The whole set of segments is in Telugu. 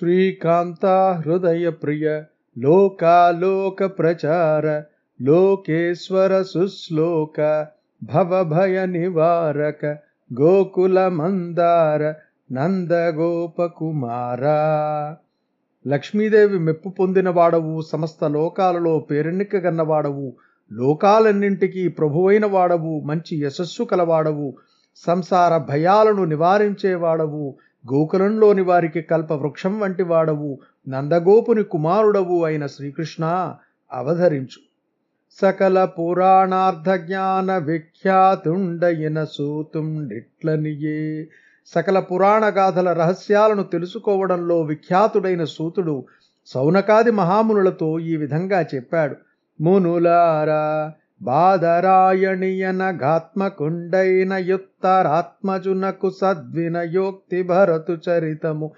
శ్రీకాంత హృదయ ప్రియ లోకాలోక ప్రచార లోకేశ్వర సుశ్లోక భవభయ నివారక గోకుల మందార నందగోపకుమార లక్ష్మీదేవి మెప్పు పొందినవాడవు సమస్త లోకాలలో పేరెన్నిక గన్నవాడవు లోకాలన్నింటికీ ప్రభువైన వాడవు మంచి యశస్సు కలవాడవు సంసార భయాలను నివారించేవాడవు గోకులంలోని వారికి కల్ప వృక్షం వంటి వాడవు నందగోపుని కుమారుడవు అయిన శ్రీకృష్ణ అవధరించు. సకల పురాణార్థ జ్ఞాన విఖ్యాతుండయిన సూతుండిట్లనియే. సకల పురాణ గాథల రహస్యాలను తెలుసుకోవడంలో విఖ్యాతుడైన సూతుడు సౌనకాది మహామునులతో ఈ విధంగా చెప్పాడు. మునులారా బాధరాయణియనఘాత్మకుండైన యుత్తరాత్మజునకు సద్వినయోక్తి భరతు చరితము.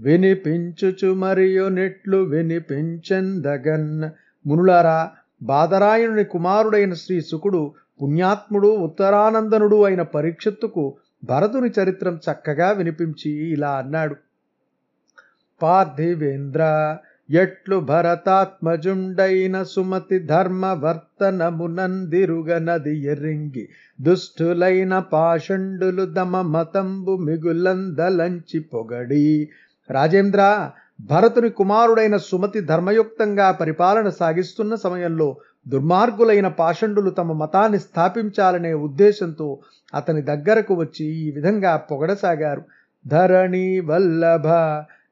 వినిపించుచు మరియు నిట్లు వినిపించెందగన్. మునులారా బాదరాయణుని కుమారుడైన శ్రీ శుకుడు పుణ్యాత్ముడు ఉత్తరానందనుడు అయిన పరీక్షత్తుకు భరతుని చరిత్రం చక్కగా వినిపించి ఇలా అన్నాడు. పార్థివేంద్ర ఎట్లు భరతాత్మజుండైన సుమతి ధర్మవర్తనమునందిరుగ నది ఎరింగి దుష్టులైన పాషండులు దమ మతంబు మిగులందలంచి పొగడి. రాజేంద్ర భరతుని కుమారుడైన సుమతి ధర్మయుక్తంగా పరిపాలన సాగిస్తున్న సమయంలో దుర్మార్గులైన పాషండులు తమ మతాన్ని స్థాపించాలనే ఉద్దేశంతో అతని దగ్గరకు వచ్చి ఈ విధంగా పొగడసాగారు. ధరణి వల్లభ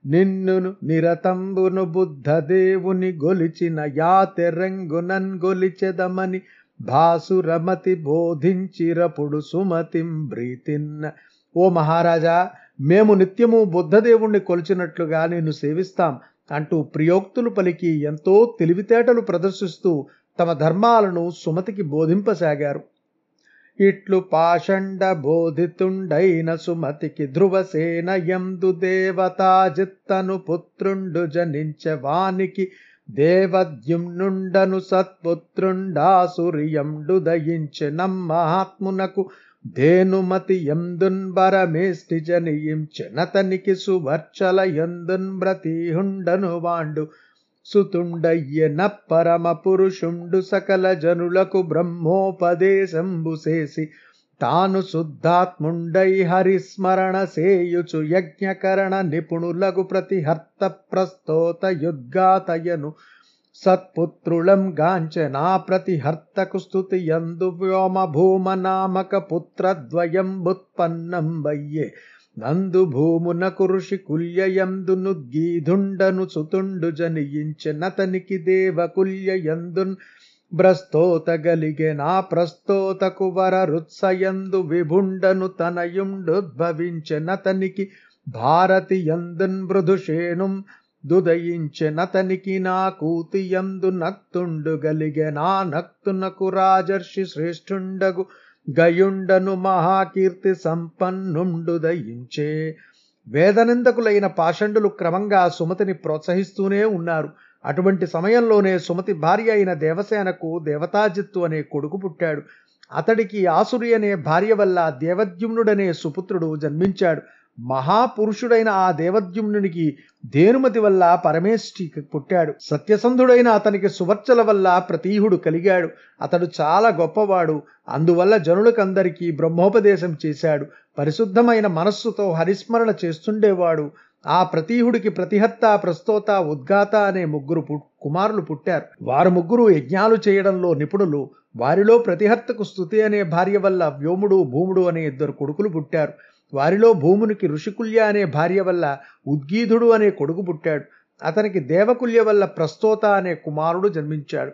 నిన్నును నిరతంబును బుద్ధ దేవుని గొలిచిన యాతెరంగునన్ గొలిచెదమని భాసురమతి బోధించిరపుడు సుమతిం బ్రీతిన్న. ఓ మహారాజా మేము నిత్యము బుద్ధదేవుణ్ణి కొలిచినట్లుగా నిన్ను సేవిస్తాం అంటూ ప్రియోక్తులు పలికి ఎంతో తెలివితేటలు ప్రదర్శిస్తూ తమ ధర్మాలను సుమతికి బోధింపసాగారు. ఇట్లు పాషండ బోధితుండైన సుమతికి ధ్రువసేన ఎందు దేవతాజిత్తను పుత్రుండు జనించ వానికి దేవద్యుమ్నుండను సత్పుత్రుండాసురియండు దయించె నమ్మహాత్మునకు ధేనుమతి ఎందున్బరమేష్టి జనియించెనతనికి సువర్చల ఎందున్ బ్రతీహుండను వాండు సుతుండయ్యన పరమ పురుషుండు సకల జనులకు బ్రహ్మోపదేశంబు చేసి తాను శుద్ధాత్ముండై హరిస్మరణ సేయుచు యజ్ఞకరణ నిపుణులకు ప్రతిహర్త ప్రస్తోత యుద్గాతయను సత్పుత్రులం గాంచనా ప్రతిహర్తకు స్థుతి యందు వ్యోమ భూమ నామక పుత్రద్వయం బుత్పన్నం వయ్యే నందు భూమున కురుషి కుల్యయందును గీధుండను సుతుండు జనియించెనతనికి దేవకుల్యయందున్ భ్రస్తోత గలిగే నా ప్రస్తోతకు వర రుత్సయందు విభుండను తనయుండుద్భవించినతనికి భారతి యందున్ మృదుషేణుం దుదయించినతనికి నా కూతియందు నక్తుండు గలిగే నా నక్తునకు రాజర్షి శ్రేష్ఠుండగు గయుండను మహాకీర్తి సంపన్నుండు దయించే. వేదనిందకులైన పాషండులు క్రమంగా సుమతిని ప్రోత్సహిస్తూనే ఉన్నారు. అటువంటి సమయంలోనే సుమతి భార్య అయిన దేవసేనకు దేవతాజిత్తు అనే కొడుకు పుట్టాడు. అతడికి ఆసురి అనే భార్య వల్ల దేవద్యుమ్నుడనే సుపుత్రుడు జన్మించాడు. మహాపురుషుడైన ఆ దేవద్యుమ్నునికి ధేనుమతి వల్ల పరమేష్ఠి పుట్టాడు. సత్యసంధుడైన అతనికి సువర్చల వల్ల ప్రతీహుడు కలిగాడు. అతడు చాలా గొప్పవాడు. అందువల్ల జనులకందరికీ బ్రహ్మోపదేశం చేశాడు. పరిశుద్ధమైన మనస్సుతో హరిస్మరణ చేస్తుండేవాడు. ఆ ప్రతీహుడికి ప్రతిహత్త ప్రస్తోత ఉద్గాత అనే ముగ్గురు కుమారులు పుట్టారు. వారు ముగ్గురు యజ్ఞాలు చేయడంలో నిపుణులు. వారిలో ప్రతిహర్తకు స్థుతి అనే భార్య వల్ల వ్యోముడు భూముడు అనే ఇద్దరు కొడుకులు పుట్టారు. వారిలో భూమునికి ఋషికుల్య అనే భార్య వల్ల ఉద్గీధుడు అనే కొడుకు పుట్టాడు. అతనికి దేవకుల్య వల్ల ప్రస్తోత అనే కుమారుడు జన్మించాడు.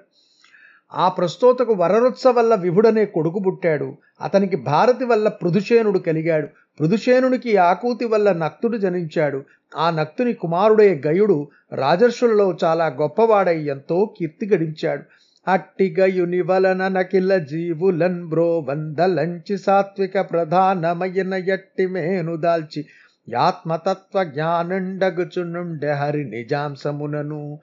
ఆ ప్రస్తోతకు వరరుత్స వల్ల విభుడనే కొడుకు పుట్టాడు. అతనికి భారతి వల్ల పృథుసేనుడు కలిగాడు. పృథుసేనునికి ఆకూతి వల్ల నక్తుడు జనించాడు. ఆ నక్తుని కుమారుడే గయుడు రాజర్షులలో చాలా గొప్పవాడై ఎంతో కీర్తి గడించాడు. అట్టిగయుని వలన నకిల జీవులన్ బ్రో వందలంచి సాత్విక ప్రధానమైన ఎట్టి మేను దాల్చి యాత్మతత్వ జ్ఞానండగుచునుండె హరి నిజాంశమునను.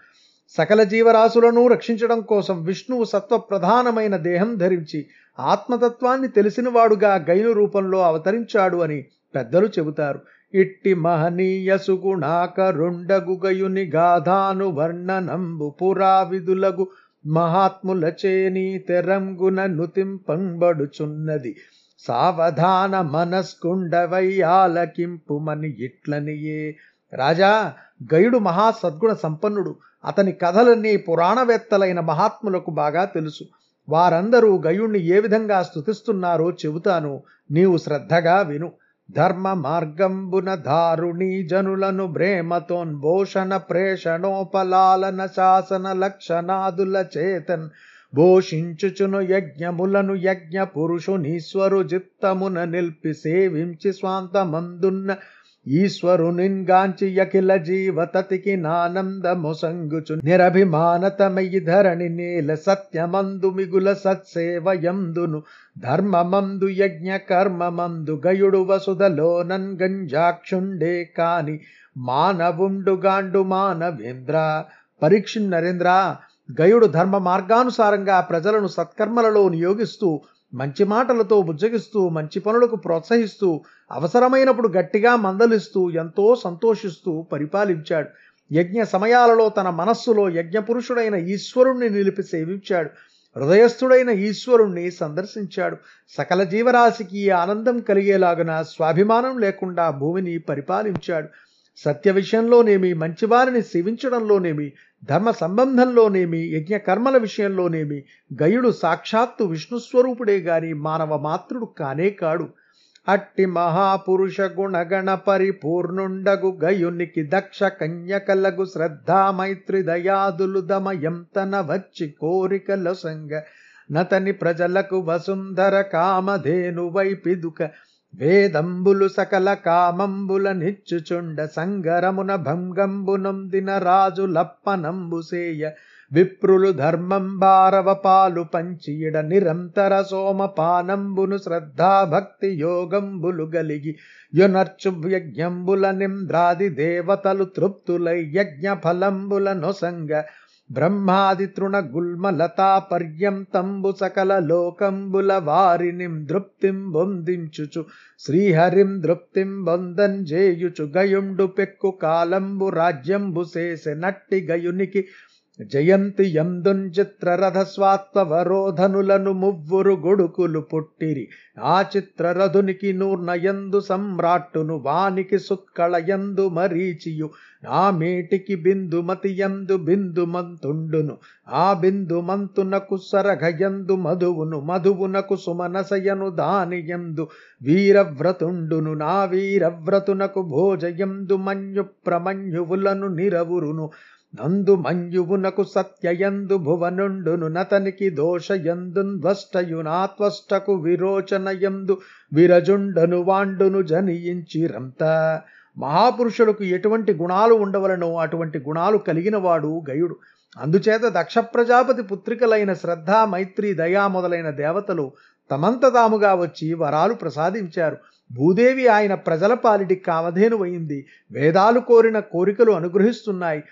సకల జీవరాశులను రక్షించడం కోసం విష్ణువు సత్వ ప్రధానమైన దేహం ధరించి ఆత్మతత్వాన్ని తెలిసినవాడుగా గైను రూపంలో అవతరించాడు అని పెద్దలు చెబుతారు. ఇట్టి మహనీయ సుగుణాకరుండగుగయుని గాధాను వర్ణనంబు పురావిధులగు మహాత్ములచే నీ తెరంగున నుతింపంబడుచున్నది. సావధాన మనస్కుండవై ఆలకింపుమని ఇట్లనియే. రాజా గయుడు మహా సద్గుణ సంపన్నుడు. అతని కథలన్నీ పురాణవేత్తలైన మహాత్ములకు బాగా తెలుసు. వారందరూ గయుణ్ణి ఏ విధంగా స్తుతిస్తున్నారో చెబుతాను. నీవు శ్రద్ధగా విను. ధర్మ మార్గంబున దారుణీ జనులను భ్రేమతోన్భోషణ ప్రేషణోపలాలన శాసన లక్షణాదుల చేతన్ భోషించుచును యజ్ఞములను యజ్ఞ పురుషునీశ్వరు చిత్తమున నిల్పి సేవించి స్వాంతమందున్న ఈశ్వరునిన్గాంచి యఖిల జీవతతికి నానందమొసంగుచు నిరభిమానతమయి ధరణి నేల సత్యమందు మిగుల సత్సేవయందును ధర్మమందు యజ్ఞ కర్మమందు గయుడు వసుధలోనన్ గంజాక్షుండే కాని మానవుండుగాండు మానవేంద్ర పరీక్ష నరేంద్ర గయుడు ధర్మ మార్గానుసారంగా ప్రజలను సత్కర్మలలో నియోగిస్తూ మంచి మాటలతో బుజ్జగిస్తూ మంచి పనులకు ప్రోత్సహిస్తూ అవసరమైనప్పుడు గట్టిగా మందలిస్తూ ఎంతో సంతోషిస్తూ పరిపాలించాడు. యజ్ఞ సమయాలలో తన మనస్సులో యజ్ఞపురుషుడైన ఈశ్వరుణ్ణి నిలిపి సేవించాడు. హృదయస్థుడైన ఈశ్వరుణ్ణి సందర్శించాడు. సకల జీవరాశికి ఆనందం కలిగేలాగున స్వాభిమానం లేకుండా భూమిని పరిపాలించాడు. సత్య విషయంలోనేమి మంచివారిని సేవించడంలోనేమి ధర్మ సంబంధంలోనేమి యజ్ఞ కర్మల విషయంలోనేమి గయుడు సాక్షాత్తు విష్ణుస్వరూపుడే గాని మానవ మాతృడు కానే కాడు. అట్టి మహాపురుష గుణగణ పరిపూర్ణుండగు గయునికి దక్ష కన్యకలగు శ్రద్ధా మైత్రి దయాదులు దమయంతన వచ్చి కోరికల సంగ. నతని ప్రజలకు వసుంధర కామధేను వైపిదుక వేదంబులు సకల కామంబుల నిచ్చుచుండ సంగరమున భంగంబునొందిన రాజు లప్పనంబుసేయ విప్రులు ధర్మం భారవ పాలు పంచియడ నిరంతర సోమపానంబును శ్రద్ధాభక్తి యోగంబులు గలిగి యొనర్చు యజ్ఞంబుల నింద్రాది దేవతలు తృప్తులై యజ్ఞ ఫలంబుల నొసంగ బ్రహ్మాది తృణ గుల్మలతా పర్యంతంబు సకల లోకంబుల వారిని దృప్తిం బొందించుచు శ్రీహరిం దృప్తిం బొందం చేయుచు గయుండు పెక్కు కాలంబు రాజ్యంబు చేసె నట్టి గయునికి జయంతి యందున్ చిత్రరథ స్వాత్వరోధనులను మువ్వురు గొడుకులు పుట్టిరి. ఆ చిత్రరథునికి నూర్నయందు సమ్రాట్టును వానికి సుత్కళయందు మరీచియు. ఆ మేటికి బిందుమతియందు బిందుమంతుండును. ఆ బిందుమంతునకు సరఘయందు మధువును మధువునకు సుమనసయను దానియందు. వీరవ్రతుండును నా వీరవ్రతునకు భోజయందు మన్యు ప్రమన్యువులను నిరవురును. నందు మంజువునకు సత్యయందు భువనుండును నతనికి దోషయందున్ ధ్వష్టయునాత్వష్టకు విరోచనయందు విరజుండను వాండును జనియించిరంత మహాపురుషులకు ఎటువంటి గుణాలు ఉండవలనో అటువంటి గుణాలు కలిగినవాడు గయుడు. అందుచేత దక్ష ప్రజాపతి పుత్రికలైన శ్రద్ధ మైత్రి దయా మొదలైన దేవతలు తమంత తాముగా వచ్చి వరాలు ప్రసాదించారు. భూదేవి ఆయన ప్రజల పాలిటి అయింది వేదాలు కోరిన కోరికలు అనుగ్రహిస్తున్నాయి.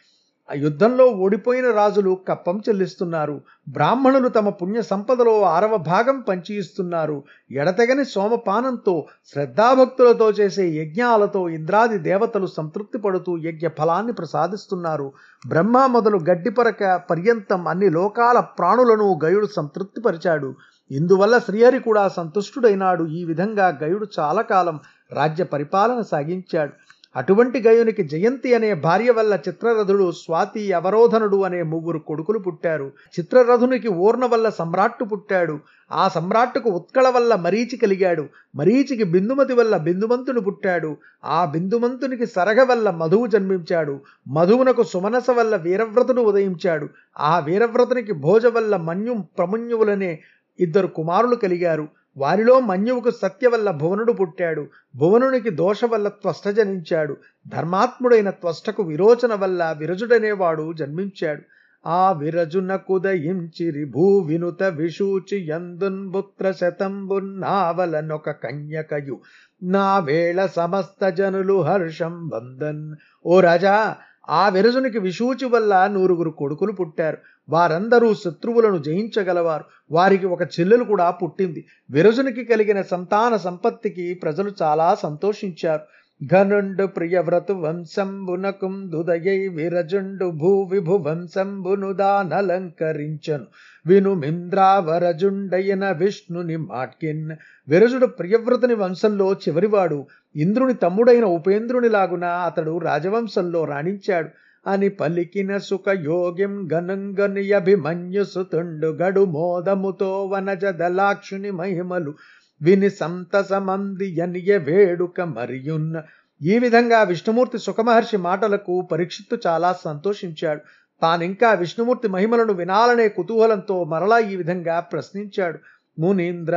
ఆ యుద్ధంలో ఓడిపోయిన రాజులు కప్పం చెల్లిస్తున్నారు. బ్రాహ్మణులు తమ పుణ్య సంపదలో ఆరవ భాగం పంచి ఇస్తున్నారు ఎడతెగని సోమపానంతో శ్రద్ధాభక్తులతో చేసే యజ్ఞాలతో ఇంద్రాది దేవతలు సంతృప్తి పడుతూ యజ్ఞ ఫలాన్ని ప్రసాదిస్తున్నారు. బ్రహ్మ మొదలు గడ్డిపరక పర్యంతం అన్ని లోకాల ప్రాణులను గయుడు సంతృప్తిపరిచాడు. ఇందువల్ల శ్రీహరి కూడా సంతుష్టుడైనాడు. ఈ విధంగా గయుడు చాలా కాలం రాజ్య పరిపాలన సాగించాడు. అటువంటి గయునికి జయంతి అనే భార్య వల్ల చిత్రరథుడు స్వాతి అవరోధనుడు అనే ముగ్గురు కొడుకులు పుట్టారు. చిత్రరథునికి ఊర్ణ వల్ల సమ్రాట్టు పుట్టాడు. ఆ సమ్రాట్టుకు ఉత్కళ వల్ల మరీచి కలిగాడు. మరీచికి బిందుమతి వల్ల బిందుమంతుడు పుట్టాడు. ఆ బిందుమంతునికి సరగ వల్ల మధువు జన్మించాడు. మధువునకు సుమనస వల్ల వీరవ్రతుడు ఉదయించాడు. ఆ వీరవ్రతునికి భోజ వల్ల మన్యుం ప్రమున్యువులనే ఇద్దరు కుమారులు కలిగారు. వారిలో మన్యువుకు సత్య వల్ల భువనుడు పుట్టాడు. భువనునికి దోష వల్ల త్వష్ట జనించాడు. ధర్మాత్ముడైన త్వష్టకు విరోచన వల్ల విరజుడనేవాడు జన్మించాడు. ఆ విరజునకుదయించిరి భూ వినుత విషూచి యందున్ పుత్ర శతంబున్నావలనొక కన్యకయు. నా వేళ సమస్త జనులు హర్షం బందన్ ఓ రాజా ఆ విరజునికి విషూచి వల్ల నూరుగురు కొడుకులు పుట్టారు. వారందరూ శత్రువులను జయించగలవారు. వారికి ఒక చెల్లెలు కూడా పుట్టింది. విరజునికి కలిగిన సంతాన సంపత్తికి ప్రజలు చాలా సంతోషించారు. ఘనుండు ప్రియవ్రతు వంశంబునకుం దుదయై విరజుండు భూ విభు వంశంబును దానలంకరించను. వినుమింద్రావరజుండయన విష్ణుని మాట్కిన్. విరజుడు ప్రియవ్రతుని వంశంలో చివరివాడు. ఇంద్రుని తమ్ముడైన ఉపేంద్రునిలాగున అతడు రాజవంశంలో రాణించాడు. అని పలికిన సుఖ యోగిం గనుంగనియభిమన్యుసుతుండు గడు మోదముతో వనజ దలాక్షుని మహిమలు విని సంతసమంది ఎనియ వేడుక మరియున్న. ఈ విధంగా విష్ణుమూర్తి సుఖమహర్షి మాటలకు పరీక్షిత్తు చాలా సంతోషించాడు. తానింకా విష్ణుమూర్తి మహిమలను వినాలనే కుతూహలంతో మరలా ఈ విధంగా ప్రశ్నించాడు. మునీంద్ర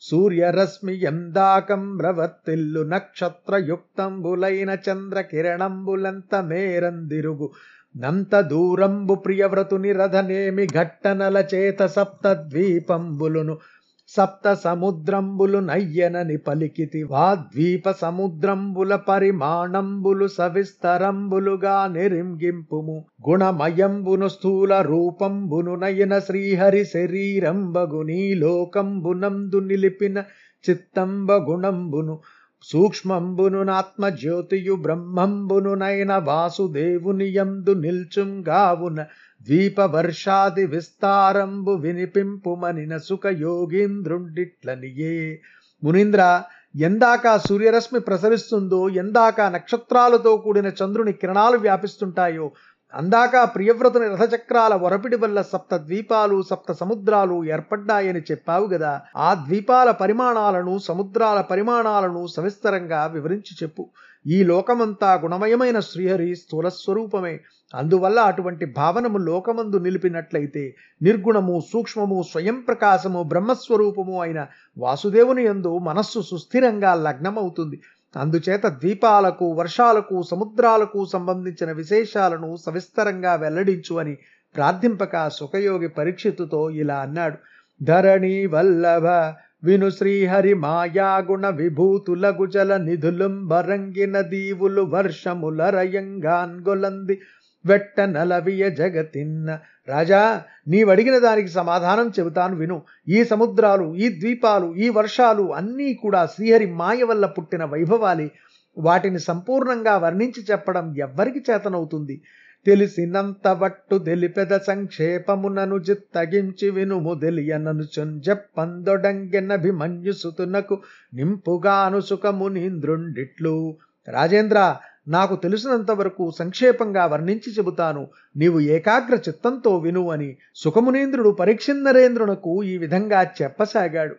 సూర్యరశ్మి ఎందాకం రవత్తిల్లు నక్షత్రయుక్తంబులైన చంద్రకిరణంబులంత మేరందిరుగు. నంత దూరంబు ప్రియవ్రతుని రథనేమి ఘట్టనల చేత సప్త ద్వీపంబులును సప్త సముద్రంబులు నయ్యనని పలికితి వాద్వీప సముద్రంబుల పరిమాణంబులు సవిస్తరంబులుగా నిరింగింపుము గుణమయంబును స్థూల రూపంబును నయన శ్రీహరి శరీరంబగు నీలోకంబునందు నిలిపిన చిత్తంబ గుణంబును సూక్ష్మంబును నాత్మజ్యోతియు బ్రహ్మంబును నైన వాసుదేవుని యందు నిల్చుంగావున ద్వీప వర్షాది విస్తారంబు వినిపింపుమనిన సుఖ యోగీంద్రుండిట్లనియే మునీంద్ర ఎందాక సూర్యరశ్మి ప్రసరిస్తుందో ఎందాక నక్షత్రాలతో కూడిన చంద్రుని కిరణాలు వ్యాపిస్తుంటాయో అందాక ప్రియవ్రతుని రథచక్రాల వరపిడి వల్ల సప్త ద్వీపాలు సప్త సముద్రాలు ఏర్పడ్డాయని చెప్పావు గదా. ఆ ద్వీపాల పరిమాణాలను సముద్రాల పరిమాణాలను సవిస్తరంగా వివరించి చెప్పు. ఈ లోకమంతా గుణమయమైన శ్రీహరి స్థూల స్వరూపమే అందువల్ల అటువంటి భావనము లోకమందు నిలిపినట్లయితే నిర్గుణము సూక్ష్మము స్వయం ప్రకాశము బ్రహ్మస్వరూపము అయిన వాసుదేవుని యందు మనస్సు సుస్థిరంగా లగ్నమవుతుంది. అందుచేత ద్వీపాలకు వర్షాలకు సముద్రాలకు సంబంధించిన విశేషాలను సవిస్తరంగా వెల్లడించు అని ప్రార్థింపక సుఖయోగి పరీక్షితుతో ఇలా అన్నాడు. ధరణి వల్లభ విను శ్రీహరి మాయాగుణ విభూతుల గుజల నిధులం బరంగిన దీవులు వర్షముల రయంగాన్ వెట్ట నలవియ జగతిన్న రాజా నీవడిగిన దానికి సమాధానం చెబుతాను విను. ఈ సముద్రాలు ఈ ద్వీపాలు ఈ వర్షాలు అన్నీ కూడా శ్రీహరి మాయ వల్ల పుట్టిన వైభవాలే. వాటిని సంపూర్ణంగా వర్ణించి చెప్పడం ఎవ్వరికి చేతనవుతుంది. తెలిసినంత వట్టు తెలిపెద సంక్షేపమునను జిత్తగించి వినుము. తెలియనను చెప్పందొడంగెనభిమన్యుసుతునకు నింపుగాను సుఖమునీంద్రుండిట్లు. రాజేంద్ర నాకు తెలిసినంత వరకు సంక్షేపంగా వర్ణించి చెబుతాను. నీవు ఏకాగ్ర చిత్తంతో విను అని సుఖమునీంద్రుడు పరీక్షిన్నరేంద్రునకు ఈ విధంగా చెప్పసాగాడు.